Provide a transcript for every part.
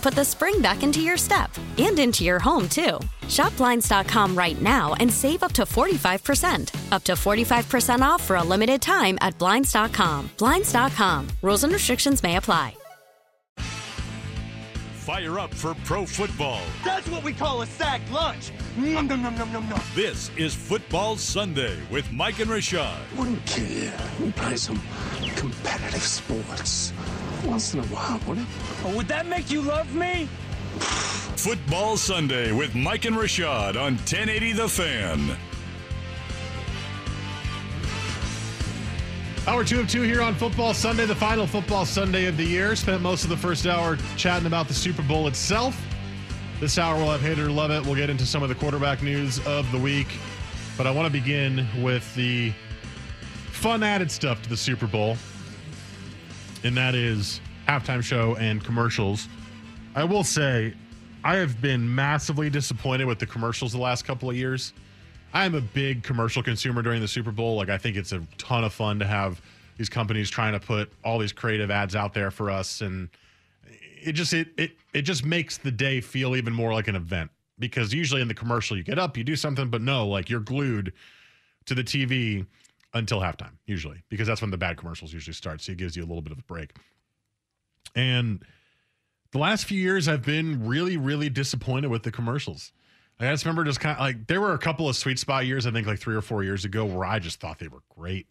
put the spring back into your step and into your home, too. Shop Blinds.com right now and save up to 45%. Up to 45% off for a limited time at Blinds.com. Blinds.com. Rules and restrictions may apply. Fire up for pro football. That's what we call a sack lunch. Nom, nom, nom, nom, nom, nom. This is Football Sunday with Mike and Rashad. Wouldn't kill you. We play some competitive sports once in a while, would it? Oh, would that make you love me? Football Sunday with Mike and Rashad on 1080 The Fan. Hour two of two here on Football Sunday, the final Football Sunday of the year. Spent most of the first hour chatting about the Super Bowl itself. This hour we'll have Hater Love It. We'll get into some of the quarterback news of the week. But I want to begin with the fun added stuff to the Super Bowl, and that is halftime show and commercials. I will say, I have been massively disappointed with the commercials the last couple of years. I am a big commercial consumer during the Super Bowl. Like, I think it's a ton of fun to have these companies trying to put all these creative ads out there for us, and it just it it it just makes the day feel even more like an event. Because usually in the commercial, you get up, you do something, but no, like you're glued to the TV until halftime, usually, because that's when the bad commercials usually start. So it gives you a little bit of a break. And the last few years, I've been really, really disappointed with the commercials. I just remember just kind of like there were a couple of sweet spot years, I think like three or four years ago, where I just thought they were great.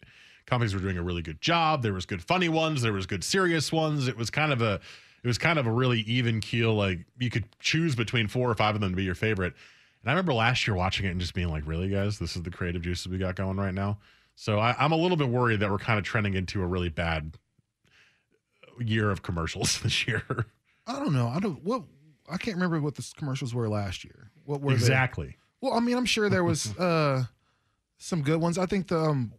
Companies were doing a really good job. There was good funny ones, there was good serious ones. It was kind of a it was kind of a really even keel. Like you could choose between four or five of them to be your favorite. And I remember last year watching it and just being like, really, guys, this is the creative juices we got going right now. So I, I'm a little bit worried that we're kind of trending into a really bad year of commercials this year. I don't know. I don't. What I can't remember what the commercials were last year. What were they? exactly. Well, I mean, I'm sure there was uh some good ones. I think the um,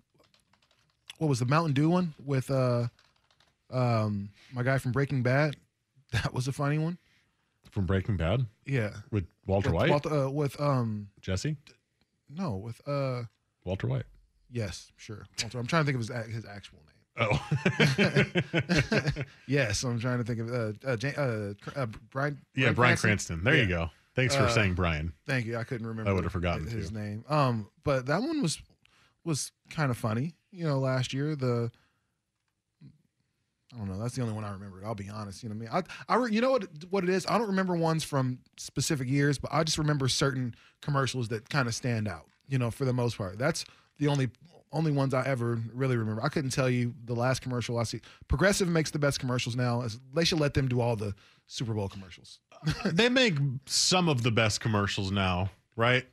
what was the Mountain Dew one with uh um my guy from Breaking Bad. That was a funny one. From Breaking Bad Yeah. with Walter with, White, Walter- uh, with um Jesse, no with uh Walter White. Yes sure Walter. I'm trying to think of his his actual name. Oh, Yes, I'm trying to think of uh uh, Jan- uh, uh Bryan. yeah, Bryan Cranston. There you go. Thanks for Uh, saying Bryan. Thank you. I couldn't remember. I would've forgotten his too. name. Um, but that one was was kind of funny. You know, last year the I don't know. That's the only one I remember. I'll be honest. You know what I mean? I, I re- you know what what it is. I don't remember ones from specific years, but I just remember certain commercials that kind of stand out. You know, for the most part, that's the only only ones I ever really remember. I couldn't tell you the last commercial I see. Progressive makes the best commercials now. They should let them do all the Super Bowl commercials. they make some of the best commercials now, right?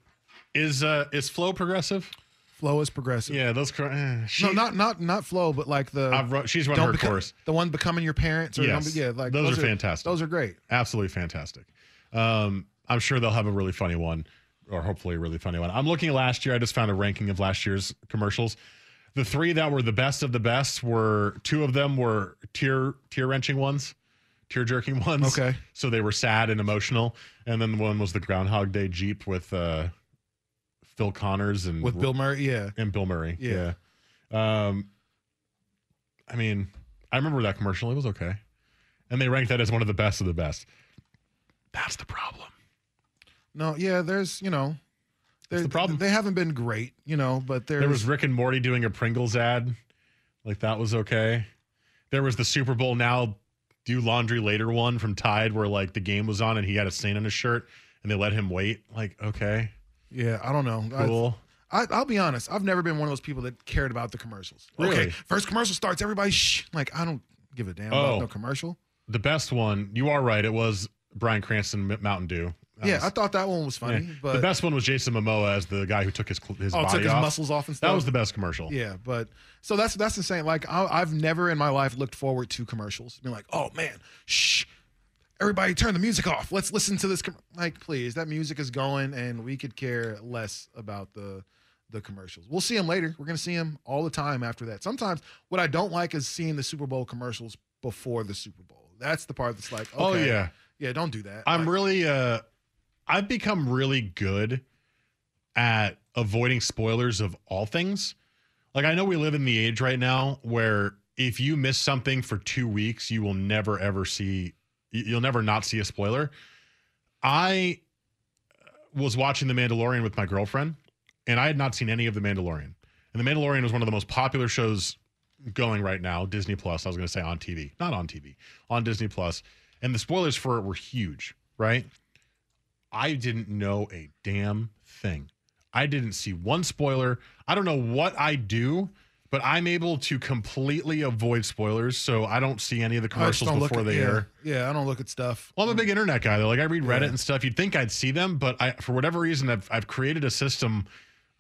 Is uh is Flow progressive? Flow is progressive. Yeah, those. cor- eh, she, no, not not not flow, but like the I've run, she's run her become- course. the one becoming your parents. Or Yes. be- yeah, like Those are fantastic. Those are great. Absolutely fantastic. Um, I'm sure they'll have a really funny one, or hopefully a really funny one. I'm looking at last year. I just found a ranking of last year's commercials. The three that were the best of the best were two of them were tear tear wrenching ones, tear jerking ones. Okay. So they were sad and emotional, and then one was the Groundhog Day Jeep with uh, Phil Connors and with Bill Murray. Yeah, and Bill Murray. Yeah. Yeah. Um, I mean, I remember that commercial. It was okay, and they ranked that as one of the best of the best. That's the problem. No, yeah. There's you know, That's the problem. They haven't been great, you know, but there's There was Rick and Morty doing a Pringles ad, like that was okay. There was the Super Bowl now do laundry later one from Tide where like the game was on and he had a stain on his shirt and they let him wait. Like okay, yeah. I don't know. Cool. I, I'll be honest. I've never been one of those people that cared about the commercials. Really? Okay, first commercial starts. Everybody shh. Like I don't give a damn Oh. about no commercial. the best one. You are right. It was Bryan Cranston Mountain Dew. Yeah, was- I thought that one was funny, yeah. but the best one was Jason Momoa as the guy who took his his oh, took his off. muscles off and stuff. That was the best commercial. Yeah, but so that's that's insane. Like I, I've never in my life looked forward to commercials. Being like, oh man, shh, everybody turn the music off. Let's listen to this. Com-. Like, please, that music is going, and we could care less about the the commercials. We'll see them later. We're gonna see them all the time after that. Sometimes what I don't like is seeing the Super Bowl commercials before the Super Bowl. That's the part that's like, Oh yeah. yeah, don't do that. I'm Like, really uh I've become really good at avoiding spoilers of all things. Like I know we live in the age right now where if you miss something for 2 weeks, you will never ever see you'll never not see a spoiler. I was watching The Mandalorian with my girlfriend and I had not seen any of The Mandalorian. And The Mandalorian was one of the most popular shows going right now, Disney Plus. I was going to say on TV, not on TV, on Disney Plus. And the spoilers for it were huge, right? I didn't know a damn thing. I didn't see one spoiler. I don't know what I do, but I'm able to completely avoid spoilers, so I don't see any of the commercials before at- they yeah, air. Yeah, I don't look at stuff. Well, I'm a big internet guy though. Like I read Reddit Yeah. and stuff. You'd think I'd see them, but I, for whatever reason, I've I've created a system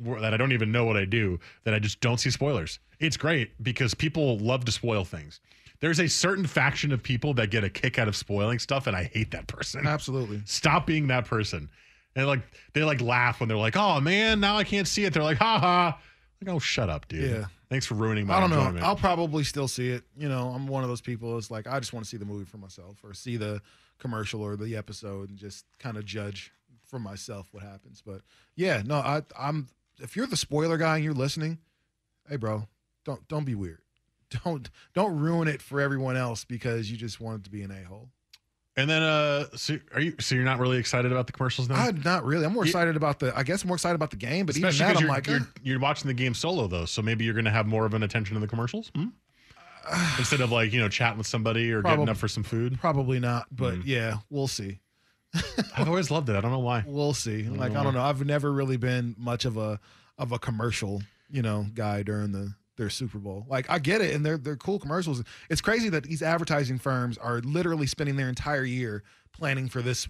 that I don't even know what I do. That I just don't see spoilers. It's great because people love to spoil things. There's a certain faction of people that get a kick out of spoiling stuff, and I hate that person. Absolutely. Stop being that person. And like they like laugh when they're like, "Oh man, now I can't see it." They're like, "Ha ha!" Like, "Oh, shut up, dude." Yeah. Thanks for ruining my I don't know. I'll probably still see it. You know, I'm one of those people. It's like I just want to see the movie for myself, or see the commercial or the episode, and just kind of judge for myself what happens. But yeah, no, I, I'm. If you're the spoiler guy and you're listening, hey, bro, don't don't be weird. Don't don't ruin it for everyone else because you just wanted to be an a hole. and then, uh, so are you? So you're not really excited about the commercials now? I'm not really. I'm more You- excited about the. I guess I'm more excited about the game, but Especially even that, I'm like, you're, eh. you're watching the game solo though, so maybe you're going to have more of an attention to the commercials hmm? instead of like you know chatting with somebody or getting up for some food. probably not. But Mm. yeah, we'll see. I've always loved it. I don't know why. We'll see. Like know. I don't know. I've never really been much of a of a commercial, you know, guy during the their Super Bowl. Like I get it, and they're they're cool commercials. It's crazy that these advertising firms are literally spending their entire year planning for this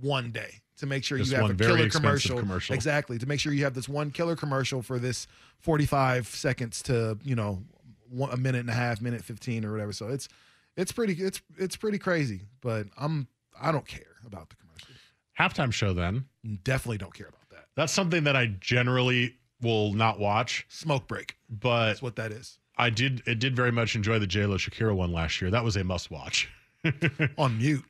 one day to make sure you have a very killer commercial. commercial. Exactly to make sure you have this one killer commercial for this forty five seconds to you know one, a minute and a half, minute fifteen or whatever. So it's it's pretty it's it's pretty crazy. But I'm I don't care about the commercials. Halftime show then. Definitely don't care about that. That's something that I generally will not watch, Smoke break. but That's what that is. I did. It did very much enjoy the J Lo Shakira one last year. That was a must watch. On mute.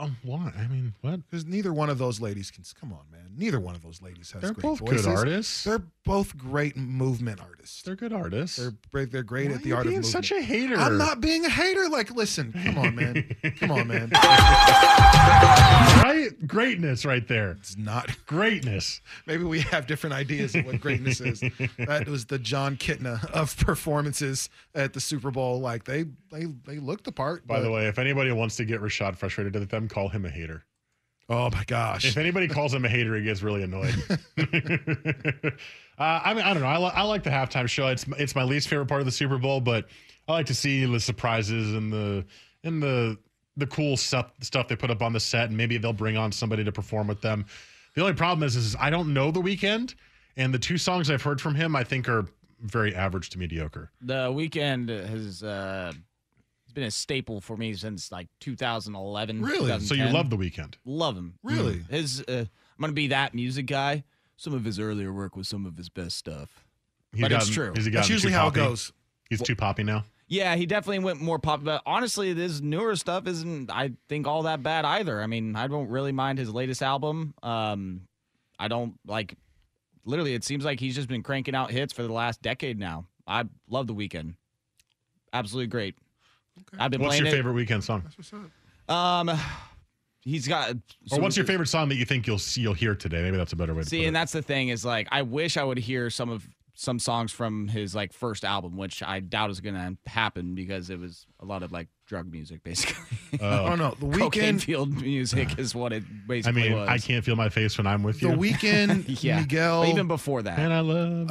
Um, oh, what? I mean, what? Because neither one of those ladies can. Come on, man. Neither one of those ladies has They're great both voices. good artists. They're both great movement artists. They're good artists. They're great. They're great Why at the art of being movement. such a hater. I'm not being a hater. Like, listen, come on, man. come on, man. right. Greatness, right there. It's not. Greatness. Maybe we have different ideas of what greatness is. That was the Jon Kitna of performances at the Super Bowl. Like they they they looked the part. By the way, if anybody wants to get Rashad frustrated with them, call him a hater. oh my gosh. If anybody calls him a hater, he gets really annoyed. uh, I mean, I don't know. I, li- I like the halftime show. It's it's my least favorite part of the Super Bowl, but I like to see the surprises and the and the the cool stuff stuff they put up on the set, and maybe they'll bring on somebody to perform with them. The only problem is, is I don't know the Weeknd, and the two songs I've heard from him, I think, are very average to mediocre. The Weeknd has uh, been a staple for me since like 2011. Really? So you love the Weeknd? love him. Really? His uh, I'm gonna be that music guy. Some of his earlier work was some of his best stuff. He's But it's true. has That's usually too how it goes. He's too poppy now. Yeah, he definitely went more pop. But honestly, this newer stuff isn't, I think, all that bad either. I mean, I don't really mind his latest album. Um, I don't like literally, it seems like he's just been cranking out hits for the last decade now. I love the Weeknd. Absolutely great. I've been What's playing your it. favorite Weeknd song? Um, he's got. Or what's your favorite song that you think you'll see you'll hear today? Maybe that's a better way to See, and it. that's the thing is like I wish I would hear some of some songs from his like first album, which I doubt is gonna happen because it was a lot of like drug music basically. Oh. no. The Weeknd, field music is what it basically. I mean, was. I can't feel my face when I'm with you. the Weeknd, yeah, Miguel, But even before that. and I love.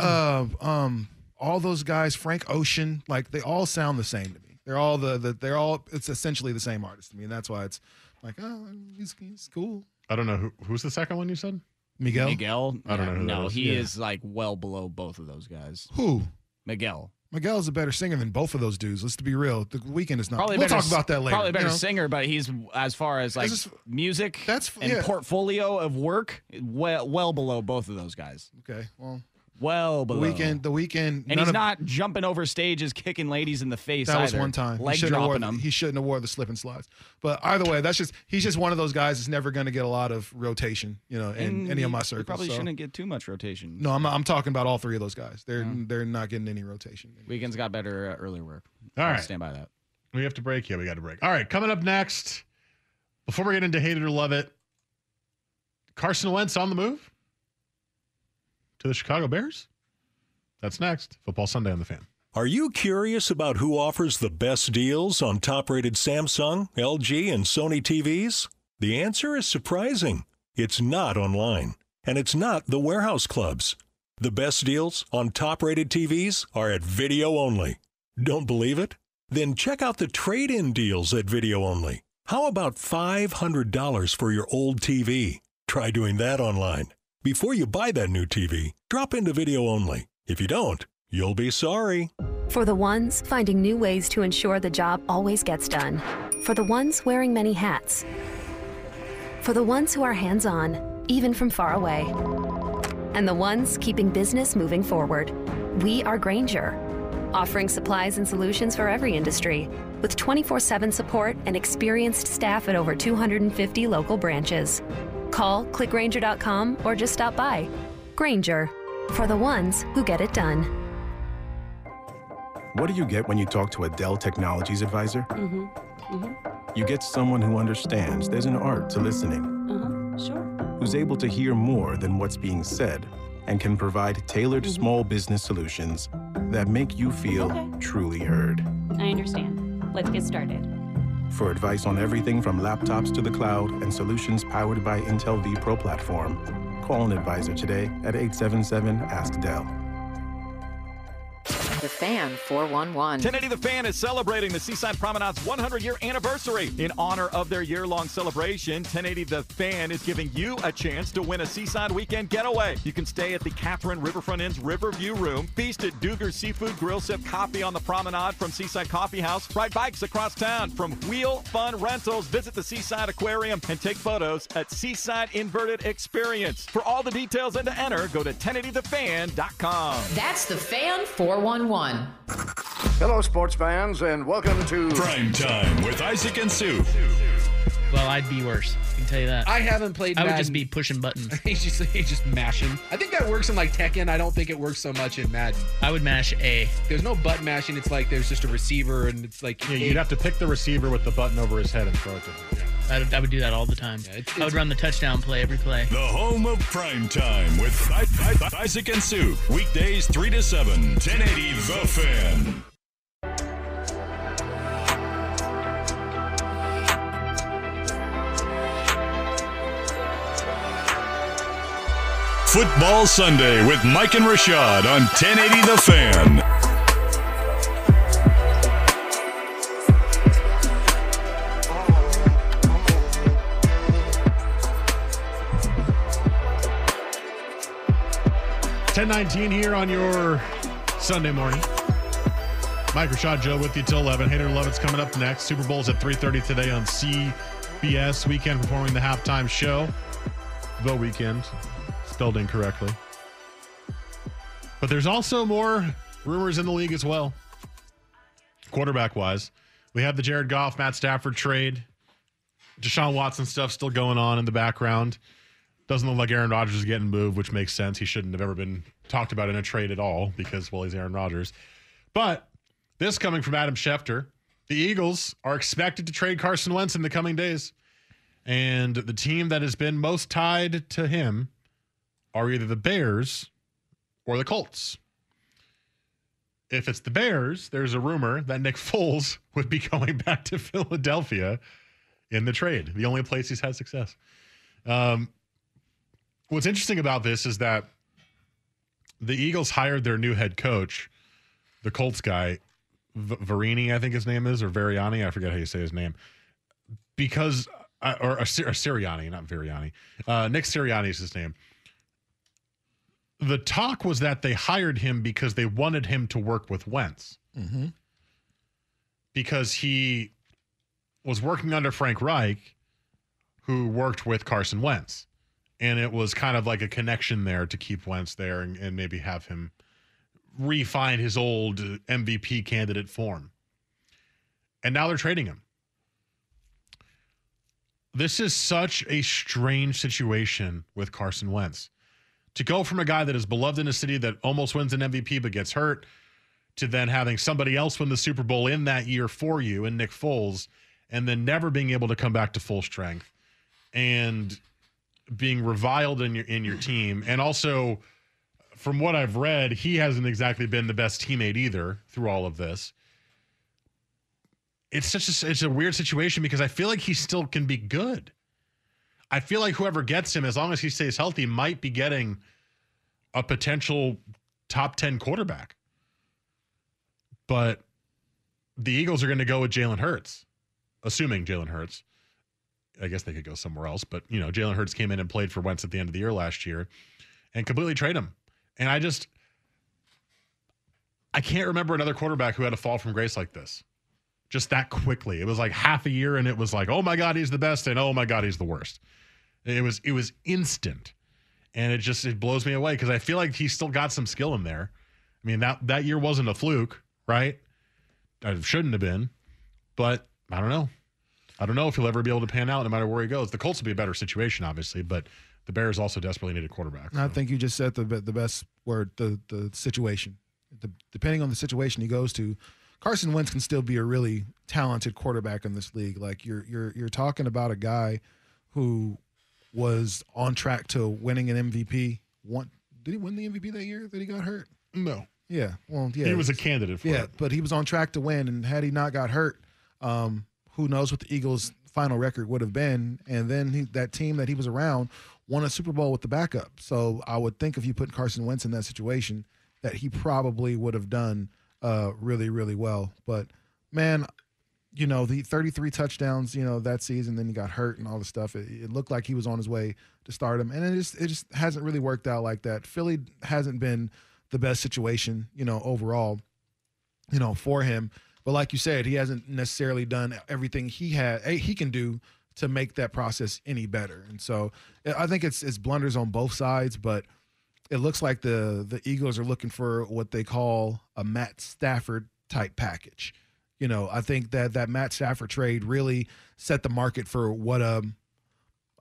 uh, um, all those guys, Frank Ocean, like they all sound the same to me. They're all the, the they're all it's essentially the same artist to me, and that's why it's like, oh, he's, he's cool. I don't know who, who's the second one you said. Miguel, Miguel, I don't know who no, is. he Yeah. is like well below both of those guys. who? Miguel, Miguel's a better singer than both of those dudes. Let's be real. The Weeknd is not. probably we'll better, talk about that later. Probably a better you know? singer, but he's as far as like This is- music That's- and yeah. portfolio of work, well, well below both of those guys. Okay, well, Well the Weeknd, the Weeknd, and he's of- not jumping over stages, kicking ladies in the face. That was one time. leg he shouldn't have dropping wore, them. He shouldn't have wore the slip and slides. But either way, that's just he's just one of those guys that's never going to get a lot of rotation, you know, in And any of my circles. Probably so- shouldn't get too much rotation. No, I'm I'm talking about all three of those guys. They're they're not getting any rotation. Weeknd's got better uh, earlier work. All I'll right. stand by that. We have to break. Yeah, we got to break. All right, coming up next. Before we get into hate it or love it, Carson Wentz on the move to the Chicago Bears. That's next. Football Sunday on the Fan. Are you curious about who offers the best deals on top rated Samsung, LG, and Sony TVs? The answer is surprising. It's not online, and it's not the warehouse clubs. The best deals on top rated TVs are at Video Only. Don't believe it? Then check out the trade in deals at Video Only. How about $500 for your old TV? Try doing that online. Before you buy that new TV, drop into Video Only. If you don't, you'll be sorry. For the ones finding new ways to ensure the job always gets done. For the ones wearing many hats. For the ones who are hands on, even from far away. And the ones keeping business moving forward. We are Grainger, offering supplies and solutions for every industry with 24 7 support and experienced staff at over 250 local branches. Call clickgrainger.com or just stop by. Grainger, for the ones who get it done. What do you get when you talk to a Dell Technologies advisor? Mm-hmm. Mm-hmm. You get someone who understands there's an art to listening, Uh-huh. Sure. who's able to hear more than what's being said, and can provide tailored Mm-hmm. small business solutions that make you feel Okay. truly heard. I understand. Let's get started. For advice on everything from laptops to the cloud and solutions powered by Intel vPro platform, call an advisor today at 877 Ask Dell. The Fan 411. 1080 The Fan is celebrating the Seaside Promenade's 100 year anniversary. In honor of their year long celebration, 1080 The Fan is giving you a chance to win a Seaside weekend getaway. You can stay at the Catherine Riverfront Inn's Riverview Room, feast at Duger Seafood Grill, sip coffee on the promenade from Seaside Coffee House, ride bikes across town from Wheel Fun Rentals, visit the Seaside Aquarium, and take photos at Seaside Inverted Experience. For all the details and to enter, go to 1080thefan.com. That's the Fan 411. Hello, sports fans, and welcome to Prime Time with Isaac and Sue. Well, I'd be worse. I can tell you that. I haven't played. I would Madden. just be pushing buttons. he's just he's just mashing. I think that works in like Tekken. I don't think it works so much in Madden. I would mash A. There's no button mashing. It's like there's just a receiver, and it's like Yeah, you'd have to pick the receiver with the button over his head and throw it to him. Yeah. I would, I would do that all the time. I would run the touchdown play every play. The home of prime time with I- I- Isaac and Sue. Weekdays 3 to 7. 1080 The Fan. Football Sunday with Mike and Rashad on 1080 The Fan. Ten nineteen here on your Sunday morning. Mike Rashad Joe with you till eleven. Hater Love it's coming up next. Super Bowl's at three thirty today on CBS. Weeknd performing the halftime show. The Weeknd, spelled incorrectly. But there's also more rumors in the league as well. Quarterback wise, we have the Jared Goff, Matt Stafford trade. Deshaun Watson stuff still going on in the background. Doesn't look like Aaron Rodgers is getting moved, which makes sense. He shouldn't have ever been talked about in a trade at all because, well, he's Aaron Rodgers. But this coming from Adam Schefter, the Eagles are expected to trade Carson Wentz in the coming days. And the team that has been most tied to him are either the Bears or the Colts. If it's the Bears, there's a rumor that Nick Foles would be going back to Philadelphia in the trade, the only place he's had success. Um, what's interesting about this is that the Eagles hired their new head coach, the Colts guy, v- Verini, I think his name is, or Variani. I forget how you say his name. Because, uh, or, or, or Sirianni, not Veriani. Uh, Nick Sirianni is his name. The talk was that they hired him because they wanted him to work with Wentz Mm-hmm. because he was working under Frank Reich, who worked with Carson Wentz. And it was kind of like a connection there to keep Wentz there and, and maybe have him refine his old MVP candidate form. And now they're trading him. This is such a strange situation with Carson Wentz. To go from a guy that is beloved in a city that almost wins an MVP but gets hurt to then having somebody else win the Super Bowl in that year for you and Nick Foles and then never being able to come back to full strength and being reviled in your in your team. And also from what I've read he hasn't exactly been the best teammate either through all of this. It's such a it's a weird situation because I feel like he still can be good. I feel like whoever gets him as long as he stays healthy might be getting a potential top 10 quarterback. But the Eagles are going to go with Jalen Hurts, assuming Jalen Hurts. I guess they could go somewhere else, but you know, Jalen Hurts came in and played for Wentz at the end of the year last year and completely trade him. And I just I can't remember another quarterback who had a fall from grace like this. Just that quickly. It was like half a year and it was like, "Oh my god, he's the best," and "Oh my god, he's the worst." It was it was instant. And it just it blows me away because I feel like he's still got some skill in there. I mean, that that year wasn't a fluke, right? It shouldn't have been, but I don't know. I don't know if he'll ever be able to pan out no matter where he goes. The Colts will be a better situation, obviously, but the Bears also desperately need a quarterback. I think you just said the the best word the the situation. The, depending on the situation he goes to, Carson Wentz can still be a really talented quarterback in this league. Like you're you're you're talking about a guy who was on track to winning an MVP. One did he win the MVP that year that he got hurt? No. Yeah. Well, yeah. He was a candidate for yeah, it. but he was on track to win, and had he not got hurt, um, who knows what the Eagles' final record would have been? And then he, that team that he was around won a Super Bowl with the backup. So I would think if you put Carson Wentz in that situation, that he probably would have done uh, really, really well. But man, you know the 33 touchdowns, you know that season. Then he got hurt and all the stuff. It, it looked like he was on his way to stardom, and it just it just hasn't really worked out like that. Philly hasn't been the best situation, you know, overall, you know, for him. But like you said, he hasn't necessarily done everything he had eh, he can do to make that process any better. And so eh, I think it's it's blunders on both sides, but it looks like the the Eagles are looking for what they call a Matt Stafford type package. You know, I think that that Matt Stafford trade really set the market for what a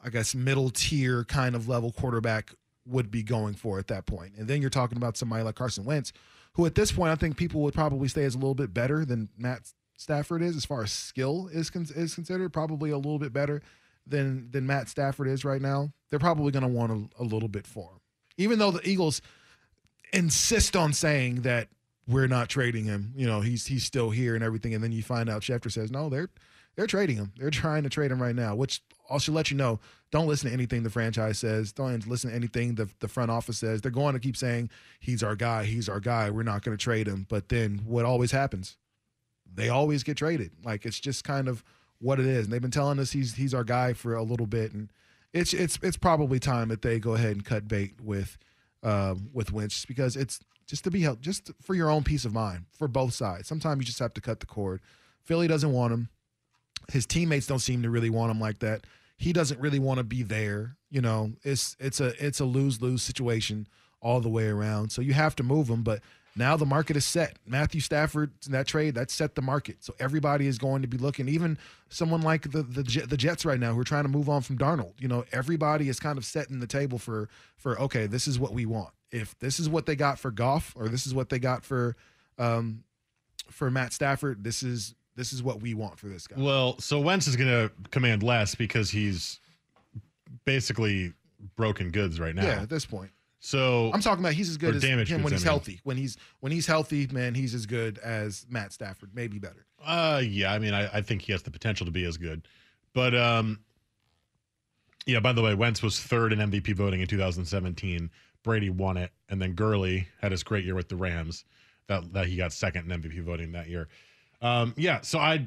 I guess middle tier kind of level quarterback would be going for at that point. And then you're talking about somebody like Carson Wentz, who at this point I think people would probably say is a little bit better than Matt Stafford is as far as skill is con- is considered, probably a little bit better than than Matt Stafford is right now. They're probably going to want a, a little bit for him, even though the Eagles insist on saying that we're not trading him. You know, he's he's still here and everything. And then you find out Schefter says no, they're they're trading him. They're trying to trade him right now. Which I should let you know. Don't listen to anything the franchise says. Don't listen to anything the the front office says. They're going to keep saying he's our guy. He's our guy. We're not going to trade him. But then what always happens? They always get traded. Like it's just kind of what it is. And they've been telling us he's he's our guy for a little bit, and it's it's it's probably time that they go ahead and cut bait with um, with Wentz because it's just to be helped, just for your own peace of mind for both sides. Sometimes you just have to cut the cord. Philly doesn't want him. His teammates don't seem to really want him like that. He doesn't really want to be there. You know, it's it's a it's a lose lose situation all the way around. So you have to move him, but now the market is set. Matthew Stafford in that trade that set the market, so everybody is going to be looking. Even someone like the the, the Jets right now who are trying to move on from Darnold. You know, everybody is kind of setting the table for for okay, this is what we want. If this is what they got for Goff, or this is what they got for um for Matt Stafford, this is this is what we want for this guy. Well, so Wentz is going to command less because he's basically broken goods right now. Yeah, at this point. So I'm talking about he's as good as him when he's I mean. healthy. When he's when he's healthy, man, he's as good as Matt Stafford, maybe better. Uh, yeah. I mean, I, I think he has the potential to be as good, but um, yeah. By the way, Wentz was third in MVP voting in 2017. Brady won it, and then Gurley had his great year with the Rams. That that he got second in MVP voting that year. Um, yeah. So I,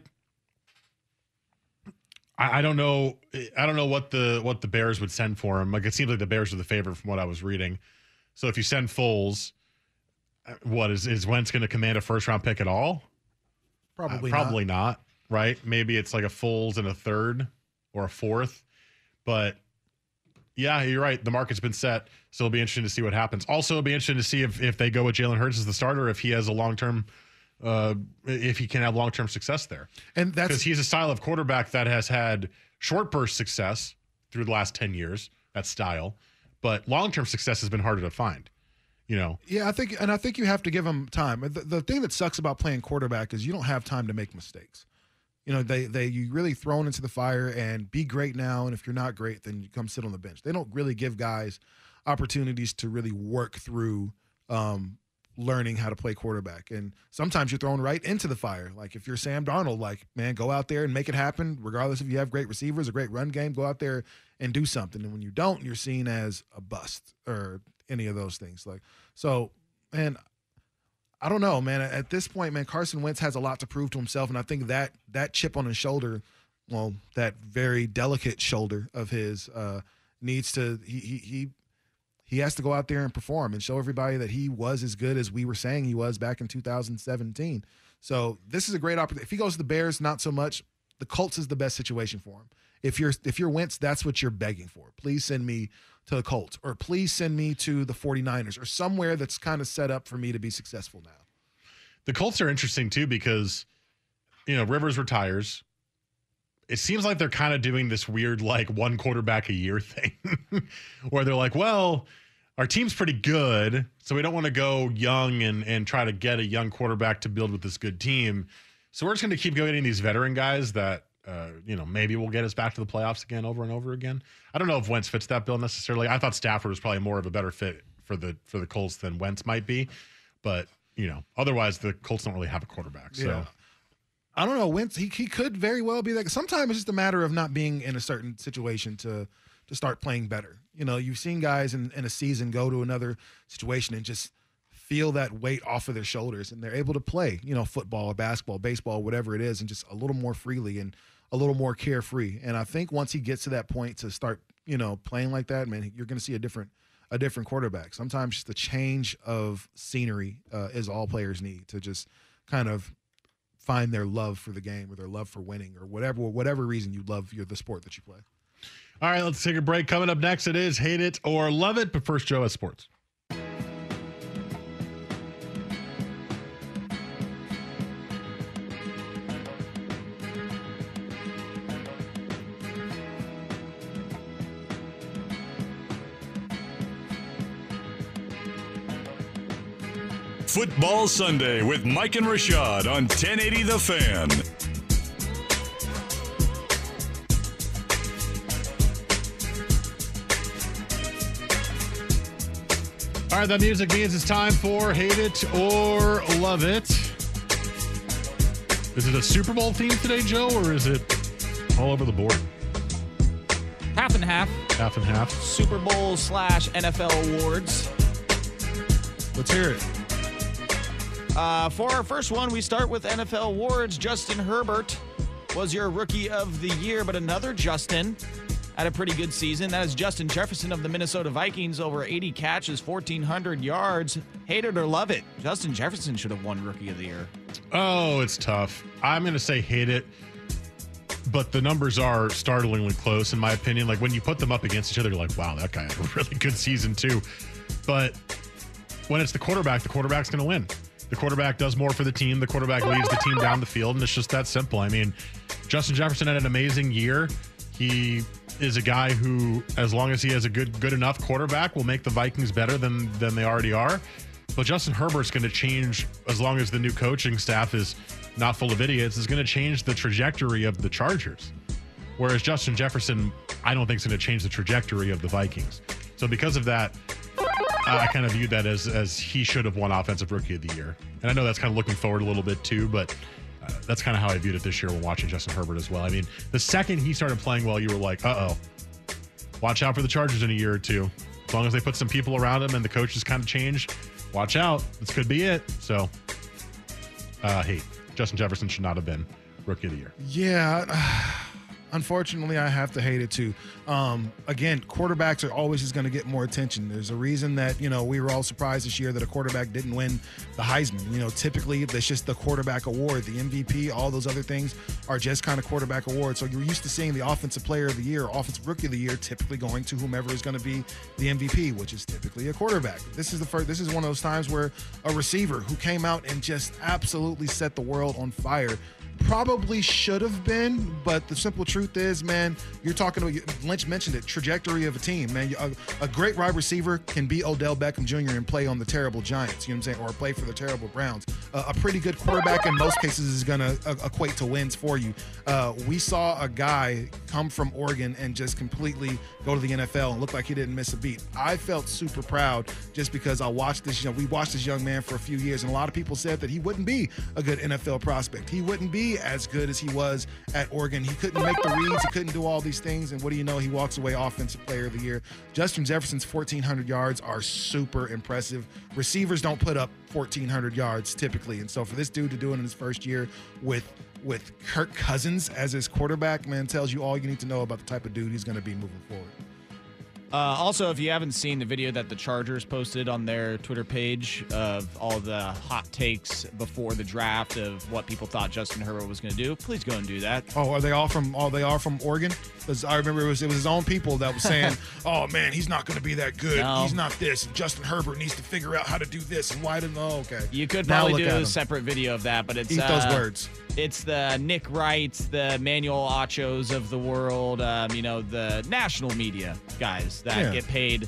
I, I don't know. I don't know what the what the Bears would send for him. Like it seems like the Bears are the favorite from what I was reading. So if you send Foles, uh, what is is Wentz going to command a first round pick at all? Probably Uh, probably not. Right? Maybe it's like a Foles and a third or a fourth. But yeah, you're right. The market's been set, so it'll be interesting to see what happens. Also, it'll be interesting to see if if they go with Jalen Hurts as the starter, if he has a long term, uh, if he can have long term success there. And that's because he's a style of quarterback that has had short burst success through the last ten years. That style, but long term success has been harder to find. You know, Yeah, I think, and I think you have to give him time. The, the thing that sucks about playing quarterback is you don't have time to make mistakes. You know, they they you really thrown into the fire and be great now, and if you're not great, then you come sit on the bench. They don't really give guys opportunities to really work through um, learning how to play quarterback. And sometimes you're thrown right into the fire. Like if you're Sam Darnold, like man, go out there and make it happen. Regardless if you have great receivers, a great run game, go out there and do something. And when you don't, you're seen as a bust or any of those things. Like so, man. I don't know, man. At this point, man, Carson Wentz has a lot to prove to himself, and I think that that chip on his shoulder, well, that very delicate shoulder of his, uh, needs to he he he has to go out there and perform and show everybody that he was as good as we were saying he was back in 2017. So this is a great opportunity. If he goes to the Bears, not so much. The Colts is the best situation for him. If you're if you're Wentz, that's what you're begging for. Please send me to the Colts or please send me to the 49ers or somewhere that's kind of set up for me to be successful now. The Colts are interesting too because, you know, Rivers retires. It seems like they're kind of doing this weird, like one quarterback a year thing where they're like, well, our team's pretty good. So we don't want to go young and, and try to get a young quarterback to build with this good team. So we're just going to keep getting these veteran guys that, uh, you know, maybe will get us back to the playoffs again over and over again. I don't know if Wentz fits that bill necessarily. I thought Stafford was probably more of a better fit for the for the Colts than Wentz might be, but you know, otherwise the Colts don't really have a quarterback. So Yeah. I don't know. Wentz, he, he could very well be that. Sometimes it's just a matter of not being in a certain situation to to start playing better. You know, you've seen guys in, in a season go to another situation and just feel that weight off of their shoulders and they're able to play, you know, football or basketball, baseball, whatever it is, and just a little more freely and a little more carefree. And I think once he gets to that point to start, you know, playing like that, man, you're going to see a different a different quarterback. Sometimes just the change of scenery uh, is all players need to just kind of find their love for the game or their love for winning or whatever whatever reason you love your the sport that you play. All right, let's take a break. Coming up next, it is Hate It or Love It. But first, Joe at Sports. Football Sunday with Mike and Rashad on 1080 The Fan. All right, that music means it's time for Hate It or Love It. Is it a Super Bowl theme today, Joe, or is it all over the board? Half and half. Half and half. Super Bowl slash NFL awards. Let's hear it. Uh, for our first one, we start with NFL awards. Justin Herbert was your rookie of the year, but another Justin had a pretty good season. That is Justin Jefferson of the Minnesota Vikings, over 80 catches, 1,400 yards. Hate it or love it, Justin Jefferson should have won rookie of the year. Oh, it's tough. I'm going to say hate it, but the numbers are startlingly close, in my opinion. Like when you put them up against each other, you're like, wow, that guy had a really good season, too. But when it's the quarterback, the quarterback's going to win. The quarterback does more for the team. The quarterback leads the team down the field, and it's just that simple. I mean, Justin Jefferson had an amazing year. He is a guy who, as long as he has a good good enough quarterback, will make the Vikings better than than they already are. But Justin Herbert's going to change as long as the new coaching staff is not full of idiots. Is going to change the trajectory of the Chargers. Whereas Justin Jefferson, I don't think is going to change the trajectory of the Vikings. So because of that, I kind of viewed that as as he should have won Offensive Rookie of the Year. And I know that's kind of looking forward a little bit too, but uh, that's kind of how I viewed it this year when watching Justin Herbert as well. I mean, the second he started playing well, you were like, uh oh, watch out for the Chargers in a year or two. As long as they put some people around him and the coaches kind of change, watch out. This could be it. So, uh, hey, Justin Jefferson should not have been Rookie of the Year. Yeah. Unfortunately, I have to hate it too. Um, again, quarterbacks are always just going to get more attention. There's a reason that you know we were all surprised this year that a quarterback didn't win the Heisman. You know, typically that's just the quarterback award, the MVP, all those other things are just kind of quarterback awards. So you're used to seeing the offensive player of the year, offensive rookie of the year, typically going to whomever is going to be the MVP, which is typically a quarterback. This is the first. This is one of those times where a receiver who came out and just absolutely set the world on fire probably should have been, but the simple truth is, man, you're talking about Lynch mentioned it, trajectory of a team, man. A, a great wide receiver can be Odell Beckham Jr. and play on the terrible Giants, you know what I'm saying, or play for the terrible Browns. Uh, a pretty good quarterback in most cases is going to uh, equate to wins for you. Uh, we saw a guy come from Oregon and just completely go to the NFL and look like he didn't miss a beat. I felt super proud just because I watched this, you know, we watched this young man for a few years, and a lot of people said that he wouldn't be a good NFL prospect. He wouldn't be as good as he was at Oregon. He couldn't make the reads, he couldn't do all these things, and what do you know? He walks away Offensive Player of the Year. Justin Jefferson's 1,400 yards are super impressive. Receivers don't put up 1,400 yards typically, and so for this dude to do it in his first year with with Kirk Cousins as his quarterback, man, tells you all you need to know about the type of dude he's going to be moving forward. Uh, also, if you haven't seen the video that the Chargers posted on their Twitter page of all the hot takes before the draft of what people thought Justin Herbert was going to do, please go and do that. Oh, are they all from? Oh, they are from Oregon. Because I remember it was it was his own people that was saying, "Oh man, he's not going to be that good. No. He's not this. Justin Herbert needs to figure out how to do this and why didn't? Oh, okay. You could Now probably do a him. separate video of that, but it's Eat those uh, words. It's the Nick Wrights, the Emmanuel Achos of the world, um, you know, the national media guys that Yeah. get paid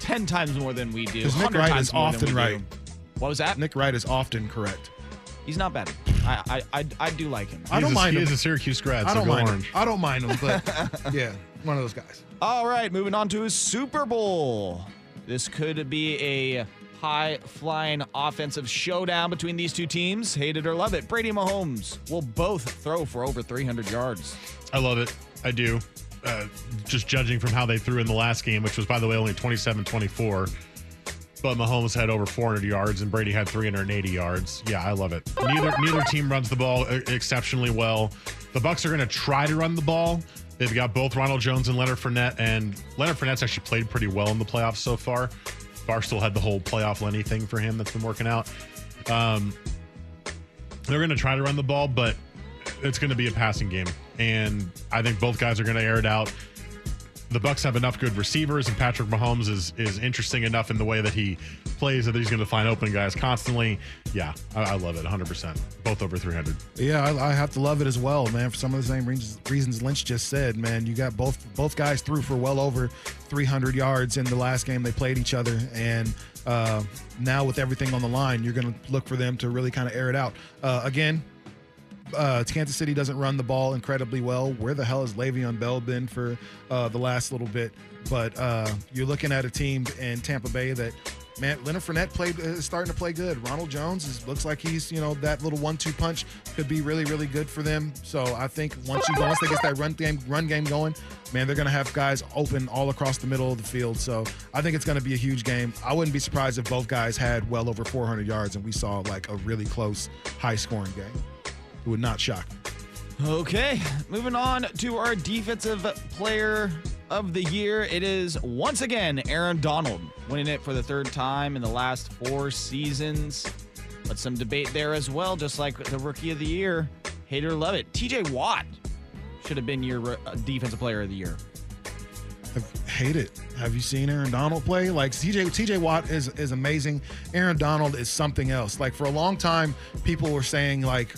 ten times more than we do. Because Nick 100 Wright times is more often we do. right. What was that? Nick Wright is often correct. He's not bad. I I I, I do like him. I don't mind He him. is a Syracuse grad, I so don't go mind orange. him. I don't mind him, but yeah, one of those guys. All right, moving on to Super Bowl. This could be a high flying offensive showdown between these two teams. Hate it or love it. Brady Mahomes will both throw for over 300 yards. I love it. I do. Uh, just judging from how they threw in the last game, which was, by the way, only 27 24. But Mahomes had over 400 yards and Brady had 380 yards. Yeah, I love it. Neither neither team runs the ball exceptionally well. The Bucs are going to try to run the ball. They've got both Ronald Jones and Leonard Fournette, and Leonard Fournette's actually played pretty well in the playoffs so far. Barstool had the whole playoff Lenny thing for him that's been working out. Um, they're going to try to run the ball, but it's going to be a passing game, and I think both guys are going to air it out. The Bucs have enough good receivers, and Patrick Mahomes is is interesting enough in the way that he plays that he's going to find open guys constantly. Yeah, I, I love it, 100. percent Both over 300. Yeah, I, I have to love it as well, man. For some of the same reasons, Lynch just said, man. You got both both guys threw for well over 300 yards in the last game they played each other, and uh, now with everything on the line, you're going to look for them to really kind of air it out. Uh, again, uh, Kansas City doesn't run the ball incredibly well. Where the hell has Le'Veon Bell been for uh, the last little bit? But uh, you're looking at a team in Tampa Bay that, man, Leonard Fournette played is starting to play good. Ronald Jones is, looks like he's, you know, that little one-two punch could be really, really good for them. So I think once you once they get that run game run game going, man, they're going to have guys open all across the middle of the field. So I think it's going to be a huge game. I wouldn't be surprised if both guys had well over 400 yards and we saw like a really close, high-scoring game. It would not shock me. Okay, moving on to our defensive player of the year. It is once again Aaron Donald winning it for the third time in the last four seasons. But some debate there as well, just like the rookie of the year. Hater love it. TJ Watt should have been your uh, defensive player of the year. I hate it. Have you seen Aaron Donald play? Like TJ TJ Watt is is amazing. Aaron Donald is something else. Like for a long time, people were saying like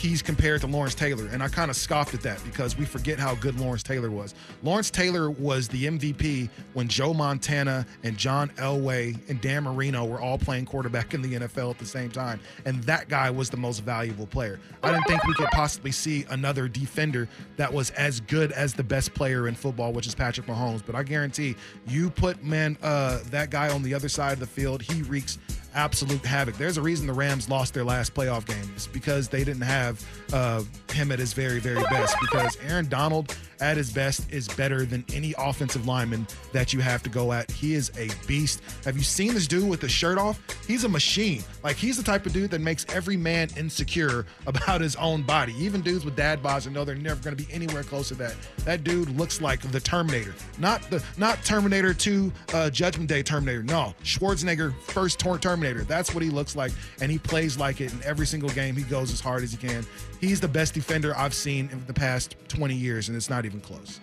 he's compared to Lawrence Taylor, and I kind of scoffed at that because we forget how good Lawrence Taylor was. Lawrence Taylor was the MVP when Joe Montana and John Elway and Dan Marino were all playing quarterback in the NFL at the same time, and that guy was the most valuable player. I didn't think we could possibly see another defender that was as good as the best player in football, which is Patrick Mahomes. But I guarantee you put man uh, that guy on the other side of the field, he wreaks absolute havoc. There's a reason the Rams lost their last playoff game. It's because they didn't have uh, him at his very, very best. Because Aaron Donald at his best is better than any offensive lineman that you have to go at. He is a beast. Have you seen this dude with the shirt off? He's a machine. Like he's the type of dude that makes every man insecure about his own body. Even dudes with dad bods know they're never going to be anywhere close to that. That dude looks like the Terminator, not the not Terminator 2 uh, Judgment Day Terminator. No, Schwarzenegger first tor- Terminator. That's what he looks like, and he plays like it in every single game. He goes as hard as he can. He's the best defender I've seen in the past 20 years, and it's not even close.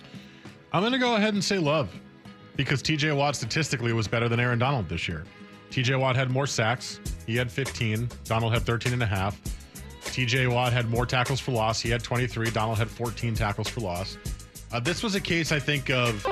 I'm going to go ahead and say love because TJ Watt statistically was better than Aaron Donald this year. TJ Watt had more sacks. He had 15. Donald had 13 and a half. TJ Watt had more tackles for loss. He had 23. Donald had 14 tackles for loss. Uh, this was a case, I think, of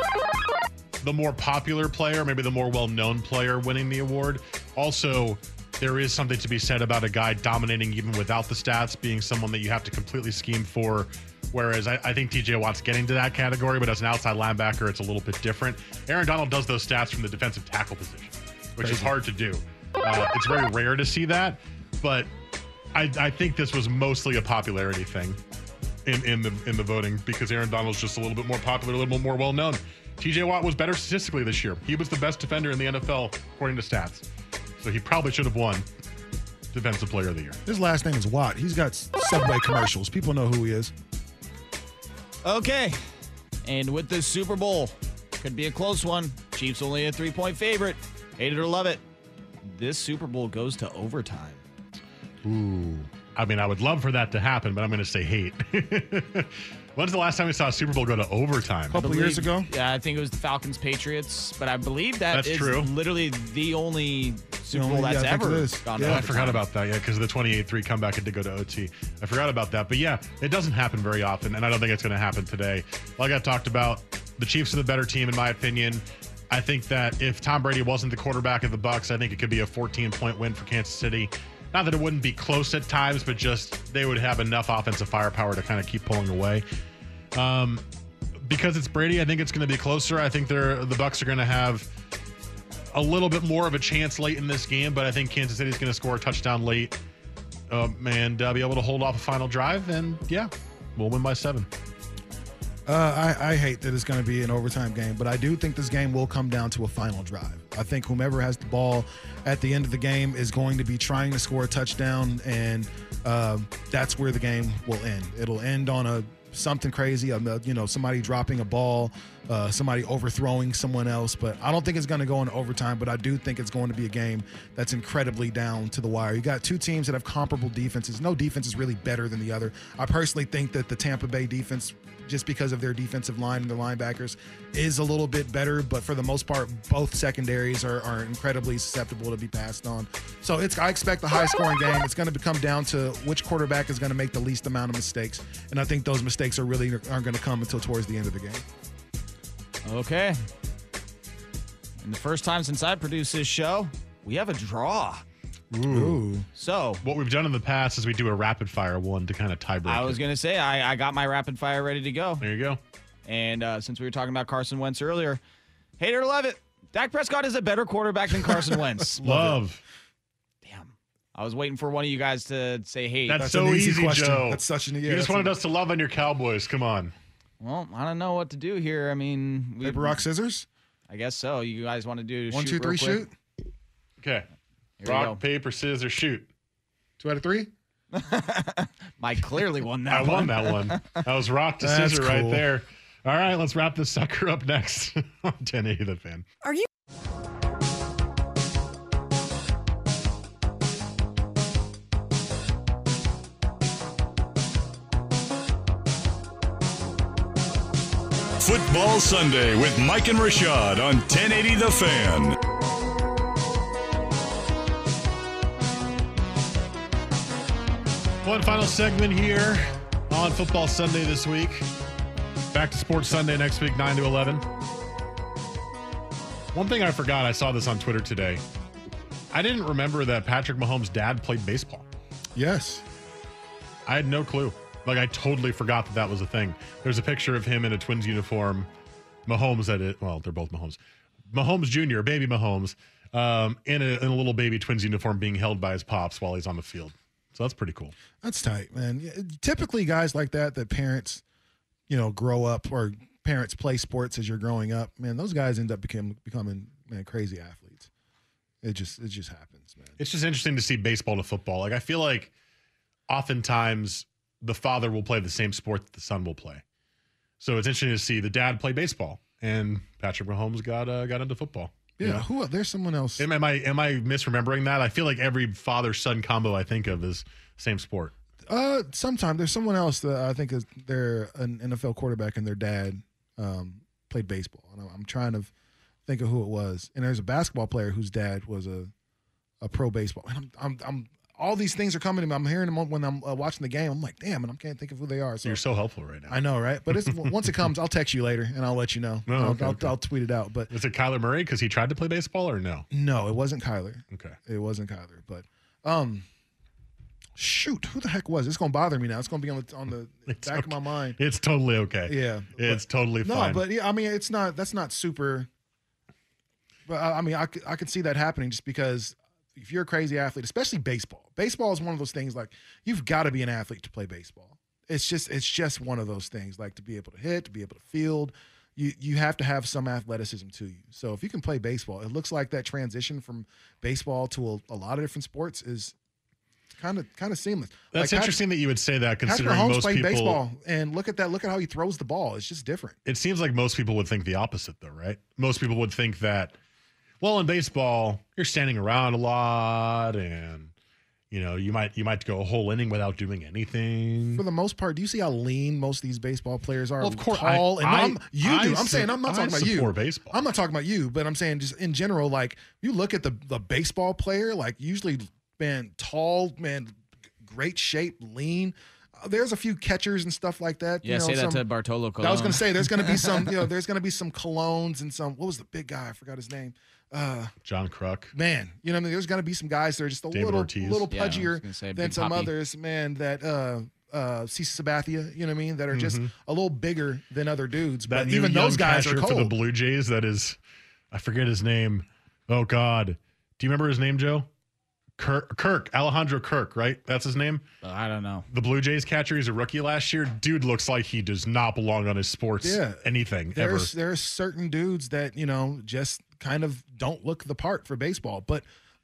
the more popular player, maybe the more well known player winning the award. Also, there is something to be said about a guy dominating even without the stats, being someone that you have to completely scheme for. Whereas I, I think TJ Watt's getting to that category, but as an outside linebacker, it's a little bit different. Aaron Donald does those stats from the defensive tackle position, which is hard to do. Uh, it's very rare to see that, but I, I think this was mostly a popularity thing in, in the in the voting because Aaron Donald's just a little bit more popular, a little bit more well known. TJ Watt was better statistically this year. He was the best defender in the NFL according to stats. So he probably should have won Defensive Player of the Year. His last name is Watt. He's got Subway commercials. People know who he is. Okay. And with this Super Bowl, could be a close one. Chiefs only a three point favorite. Hate it or love it. This Super Bowl goes to overtime. Ooh. I mean, I would love for that to happen, but I'm going to say hate. When's the last time we saw a Super Bowl go to overtime? A couple years ago. Yeah, I think it was the Falcons Patriots, but I believe that That's is true. literally the only Super Bowl that's I ever gone Yeah, to I forgot about that. Yeah, because of the 28-3 comeback, it did go to OT. I forgot about that. But yeah, it doesn't happen very often, and I don't think it's going to happen today. Like I talked about, the Chiefs are the better team, in my opinion. I think that if Tom Brady wasn't the quarterback of the Bucs, I think it could be a 14-point win for Kansas City. Not that it wouldn't be close at times, but just they would have enough offensive firepower to kind of keep pulling away. Um, because it's Brady, I think it's going to be closer. I think they're the Bucs are going to have a little bit more of a chance late in this game, but I think Kansas City's going to score a touchdown late um, and uh, be able to hold off a final drive. And yeah, we'll win by seven. Uh, I, I hate that it's going to be an overtime game, but I do think this game will come down to a final drive. I think whomever has the ball at the end of the game is going to be trying to score a touchdown, and uh, that's where the game will end. It'll end on a something crazy, um, uh, you know, somebody dropping a ball, uh, somebody overthrowing someone else. But I don't think it's going to go into overtime. But I do think it's going to be a game that's incredibly down to the wire. You got two teams that have comparable defenses. No defense is really better than the other. I personally think that the Tampa Bay defense just because of their defensive line and their linebackers is a little bit better. But for the most part both secondaries are, are incredibly susceptible to be passed on. So it's i expect a high scoring game. It's going to come down to which quarterback is going to make the least amount of mistakes. And i think those mistakes are really aren't going to come until towards the end of the game. Okay. And the first time since I produced this show, we have a draw. Ooh. So what we've done in the past is we do a rapid fire one to kind of tie break. I was it. going to say, I, I got my rapid fire ready to go. There you go. And uh, since we were talking about Carson Wentz earlier, hate it or love it, Dak Prescott is a better quarterback than Carson Wentz. Love. Damn. I was waiting for one of you guys to say hate. That's, so easy, Joe. That's such an- yeah, you just wanted a- us to love on your Cowboys. Come on. Well, I don't know what to do here. I mean, we, paper rock scissors I guess so. You guys want to do one shoot two three real quick? shoot Okay. Here Rock, paper, scissors, shoot. two out of three Mike clearly won that one. I one. won that one. That was rock to That's scissor right there. All right, let's wrap this sucker up next on 1080 The Fan. Are you? Football Sunday with Mike and Rashad on 1080 The Fan. One final segment here on Football Sunday this week. Back to Sports Sunday next week, 9 to 11. One thing I forgot, I saw this on Twitter today. I didn't remember that Patrick Mahomes' dad played baseball. Yes. I had no clue. Like, I totally forgot that that was a thing. There's a picture of him in a Twins uniform. Mahomes at it. Well, they're both Mahomes. Mahomes Jr., baby Mahomes, um, in, a, in a little baby Twins uniform being held by his pops while he's on the field. So that's pretty cool. That's tight, man. Typically, guys like that, that parents, you know, grow up or parents play sports as you're growing up. Man, those guys end up becoming becoming man crazy athletes. It just it just happens, man. It's just interesting to see baseball to football. Like I feel like oftentimes the father will play the same sport that the son will play. So it's interesting to see the dad play baseball, and Patrick Mahomes got uh, got into football. Yeah, You know? who there's someone else. Am, am I am I misremembering that? I feel like every father son combo I think of is same sport. Uh, sometime there's someone else that I think is they're an NFL quarterback and their dad um, played baseball, and I'm, I'm trying to think of who it was. And there's a basketball player whose dad was a a pro baseball. And I'm I'm, I'm all these things are coming to me. I'm hearing them when I'm uh, watching the game. I'm like, damn, and I can't think of who they are. So You're so helpful right now. I know, right? But it's once it comes, I'll text you later and I'll let you know. No, I'll, okay, I'll, okay. I'll tweet it out. But Was it Kyler Murray because he tried to play baseball or no? no, it wasn't Kyler. Okay. It wasn't Kyler. But um, shoot, who the heck was? it? It's gonna bother me now. It's gonna be on the on the It's back of my mind. It's totally okay. Yeah, It's totally fine. No, but yeah, I mean, it's not. That's not super. But I, I mean, I I could see that happening just because if you're a crazy athlete, especially baseball, baseball is one of those things like you've got to be an athlete to play baseball. It's just it's just one of those things like to be able to hit, to be able to field. You you have to have some athleticism to you. So if you can play baseball, it looks like that transition from baseball to a, a lot of different sports is kind of kind of seamless. That's Like, interesting that you would say that, Patrick considering Mahomes most played people. baseball, and look at that. Look at how he throws the ball. It's just different. It seems like most people would think the opposite, though, right? Most people would think that, well, in baseball, you're standing around a lot, and you know, you might you might go a whole inning without doing anything. For the most part, do you see how lean most of these baseball players are? Well, of course, tall I- and I- I'm, you I do. I'm su- saying I'm not I talking about you. support baseball. I'm not talking about you, but I'm saying just in general. Like you look at the the baseball player, like usually man, tall man, great shape, lean. Uh, There's a few catchers and stuff like that. Yeah, you know, say that some- to Bartolo Colon. I was going to say there's going to be some. You know, there's going to be some Colons and some. What was the big guy? I forgot his name. Uh, John Kruk. man, you know, I mean, there's going to be some guys that are just a David little, Ortiz. little Yeah, pudgier gonna say than some Papi. others, man. That uh, uh, CC Sabathia, you know what I mean, that are just Mhm. a little bigger than other dudes. That but new even young those guys are cold. for the Blue Jays. That is, I forget his name. Oh God, do you remember his name, Joe? Kirk, Kirk Alejandro Kirk, right? That's his name. I don't know. The Blue Jays catcher. He's a rookie last year. Dude looks like he does not belong on his sports Yeah. anything there's ever. there's certain dudes that you know just kind of don't look the part for baseball, but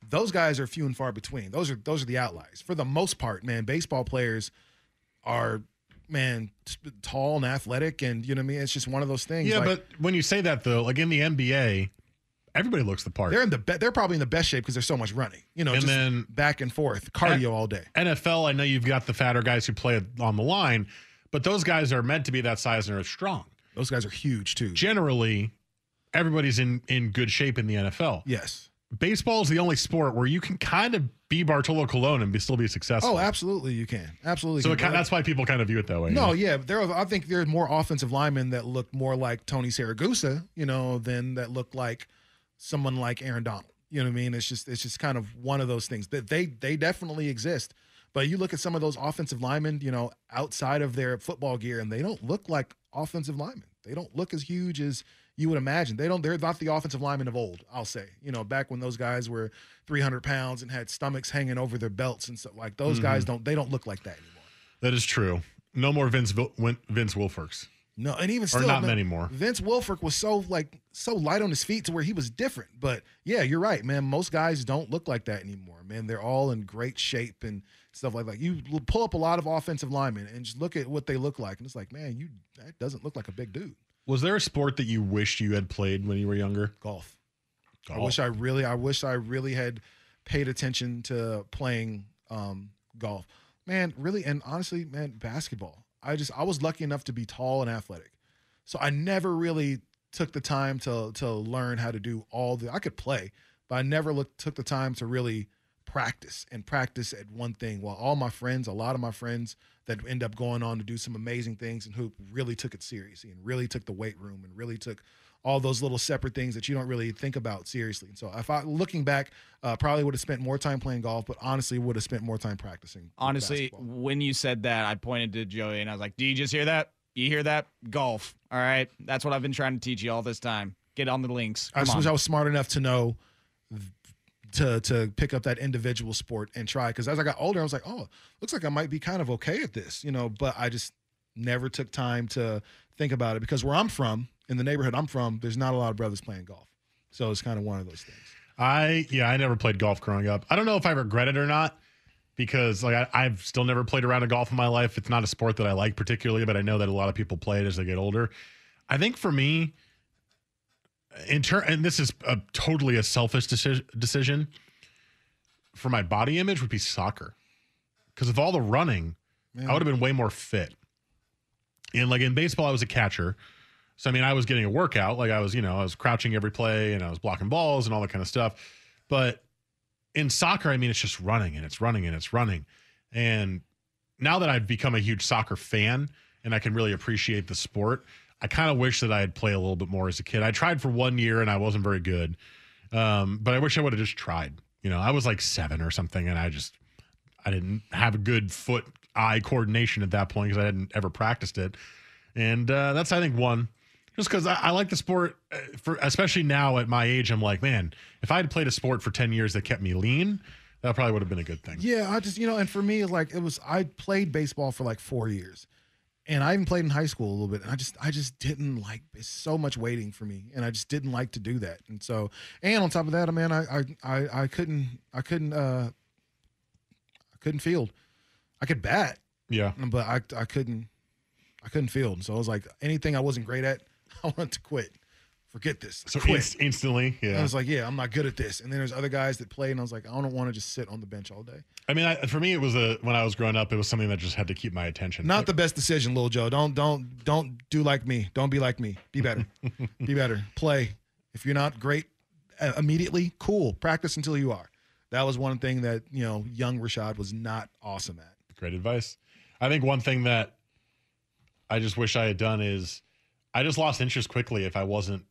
those guys are few and far between. Those are those are the outliers. For the most part, man, baseball players are man tall and athletic, and you know what I mean. It's just one of those things. Yeah, like, but when you say that though, like in the NBA, everybody looks the part. they're in the be- they're probably in the best shape because there's so much running. You know, And just then- back and forth, cardio all day. NFL, I know you've got the fatter guys who play on the line, but those guys are meant to be that size and are strong. Those guys are huge too. Generally, everybody's in in good shape in the NFL. Yes. Baseball is the only sport where you can kind of be Bartolo Colon and be, still be successful. Oh, absolutely, you can. Absolutely. So can. that's why people kind of view it that way. No, you know? yeah, there. Are, I think there's more offensive linemen that look more like Tony Siragusa, you know, than that look like someone like Aaron Donald. You know what I mean? It's just it's just kind of one of those things that they they definitely exist. But you look at some of those offensive linemen, you know, outside of their football gear, and they don't look like offensive linemen. They don't look as huge as you would imagine. They don't. They're not the offensive linemen of old. I'll say. You know, back when those guys were 300 pounds and had stomachs hanging over their belts and stuff like those guys Mhm. don't. They don't look like that anymore. that is true. No more Vince Vince Wilforks. No, and even Or still, not man, many more. Vince Wilfork was so like so light on his feet to where he was different. But yeah, you're right, man. Most guys don't look like that anymore, man. They're all in great shape and stuff like that. You pull up a lot of offensive linemen and just look at what they look like, and it's like, man, you that doesn't look like a big dude. Was there a sport that you wished you had played when you were younger? Golf. I wish I really, I wish I really had paid attention to playing um, golf, man. Really, and honestly, man, basketball. I just, I was lucky enough to be tall and athletic. So I never really took the time to to learn how to do all the. I could play, but I never looked took the time to really practice and practice at one thing. While all my friends, a lot of my friends that end up going on to do some amazing things in hoop, really took it seriously and really took the weight room and really took all those little separate things that you don't really think about seriously. And so, if I looking back, uh, probably would have spent more time playing golf, but honestly, would have spent more time practicing. Honestly, basketball. when you said that, I pointed to Joey and I was like, "Do you just hear that? You hear that? Golf. All right, that's what I've been trying to teach you all this time. Get on the links. I Come suppose on. I was smart enough to know to to pick up that individual sport and try. Because as I got older, I was like, oh, looks like I might be kind of okay at this, you know. But I just never took time to think about it because where I'm from, in the neighborhood I'm from, there's not a lot of brothers playing golf, so it's kind of one of those things. I yeah, I never played golf growing up. I don't know if I regret it or not because like I, I've still never played around a round of golf in my life. It's not a sport that I like particularly, but I know that a lot of people play it as they get older. I think for me, in turn, and this is a totally a selfish decision. Decision for my body image would be soccer because of all the running, I would have been way more fit. And like in baseball, I was a catcher. So I mean, I was getting a workout. Like I was, you know, I was crouching every play and I was blocking balls and all that kind of stuff. But in soccer, I mean, it's just running and it's running and it's running. And now that I've become a huge soccer fan and I can really appreciate the sport, I kind of wish that I had played a little bit more as a kid. I tried for one year and I wasn't very good. Um, but I wish I would have just tried. You know, I was like seven or something and I just I didn't have a good foot eye coordination at that point because I hadn't ever practiced it. And uh, that's I think one just because I, I like the sport uh, for especially now at my age i'm like man if i had played a sport for 10 years that kept me lean that probably would have been a good thing Yeah, I just you know, and for me, like it was, I played baseball for like four years, and I even played in high school a little bit. And I just, I just didn't like. It's so much waiting for me, and I just didn't like to do that. And so, and on top of that, man, I, I, I, I couldn't, I couldn't, uh, I couldn't field. I could bat, yeah but I, I couldn't, I couldn't field. So I was like, anything I wasn't great at, I want to quit. Forget this. so quit. inst- instantly And yeah I was like, yeah, I'm not good at this. And then there's other guys that play, and I was like, I don't want to just sit on the bench all day. i mean I, for me it was a when i was growing up it was something that just had to keep my attention Not the best decision, Lil Joe. Don't don't don't do like me. Don't be like me. Be better. be better. Play. If you're not great uh, immediately, cool. Practice until you are. That was one thing that you know young Rashad was not awesome at. great advice i think one thing that i just wish i had done is i just lost interest quickly if i wasn't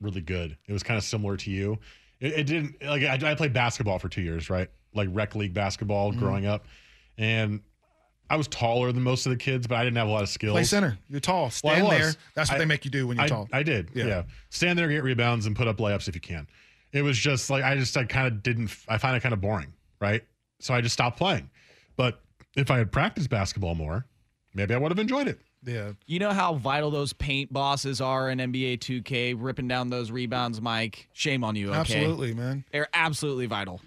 really good it was kind of similar to you it, it didn't like I, I played basketball for two years right like rec league basketball Mhm. growing up and i was taller than most of the kids but i didn't have a lot of skills Play center. You're tall. Stand was. there. That's what I- they make you do when you're I, tall. I did. Yeah. Yeah. Stand there, get rebounds, and put up layups if you can. It was just like I just I kind of didn't. I find it kind of boring, right? So I just stopped playing. But if I had practiced basketball more, maybe I would have enjoyed it. Yeah. You know how vital those paint bosses are in NBA 2K, ripping down those rebounds, Mike. Shame on you. Okay? Absolutely, man. They're absolutely vital.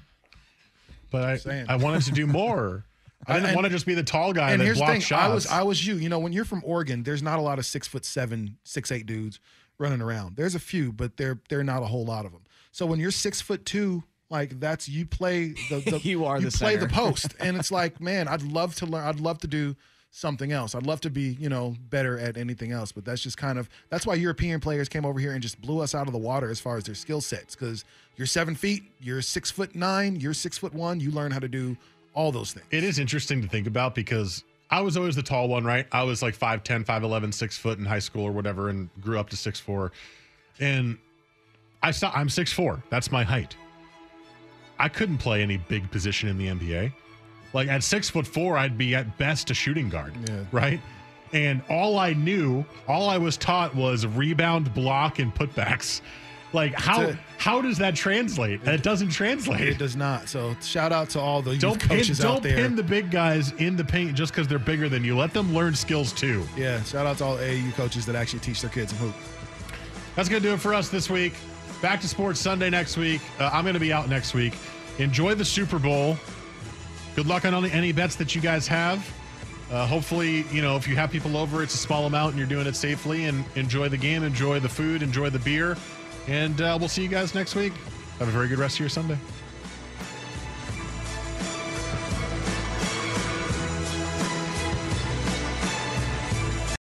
But I Saying. I wanted to do more. I didn't And- want to just be the tall guy and that here's the blocked thing, shots. I was I was you. You know, when you're from Oregon, there's not a lot of six foot seven, six eight dudes running around. There's a few, but they're they're not a whole lot of them. So when you're six foot two, like that's you play the, the You are the play the post, and it's like, man, I'd love to learn. I'd love to do something else. I'd love to be, you know, better at anything else. But that's just kind of that's why European players came over here and just blew us out of the water as far as their skill sets. Because you're seven feet, you're six foot nine, you're six foot one. You learn how to do all those things. It is interesting to think about because I was always the tall one, right? I was like 5'10, 5'11, 6 foot in high school or whatever, and grew up to six four. And I saw I'm 6'4. That's my height. I couldn't play any big position in the NBA. Like at six foot four, I'd be at best a shooting guard. Yeah. Right. And all I knew, all I was taught was rebound, block, and putbacks. Like how it. how does that translate? It doesn't translate. It does not. So shout out to all the youth Don't pin, coaches out don't there. pin the big guys in the paint just because they're bigger than you. Let them learn skills too. yeah, shout out to all AAU coaches that actually teach their kids in hoop. That's going to do it for us this week. Back to Sports Sunday next week. Uh, I'm going to be out next week. Enjoy the Super Bowl. Good luck on any, bets that you guys have. Uh, hopefully, you know, if you have people over, it's a small amount and you're doing it safely and enjoy the game, enjoy the food, enjoy the beer. And uh, we'll see you guys next week. Have a very good rest of your Sunday.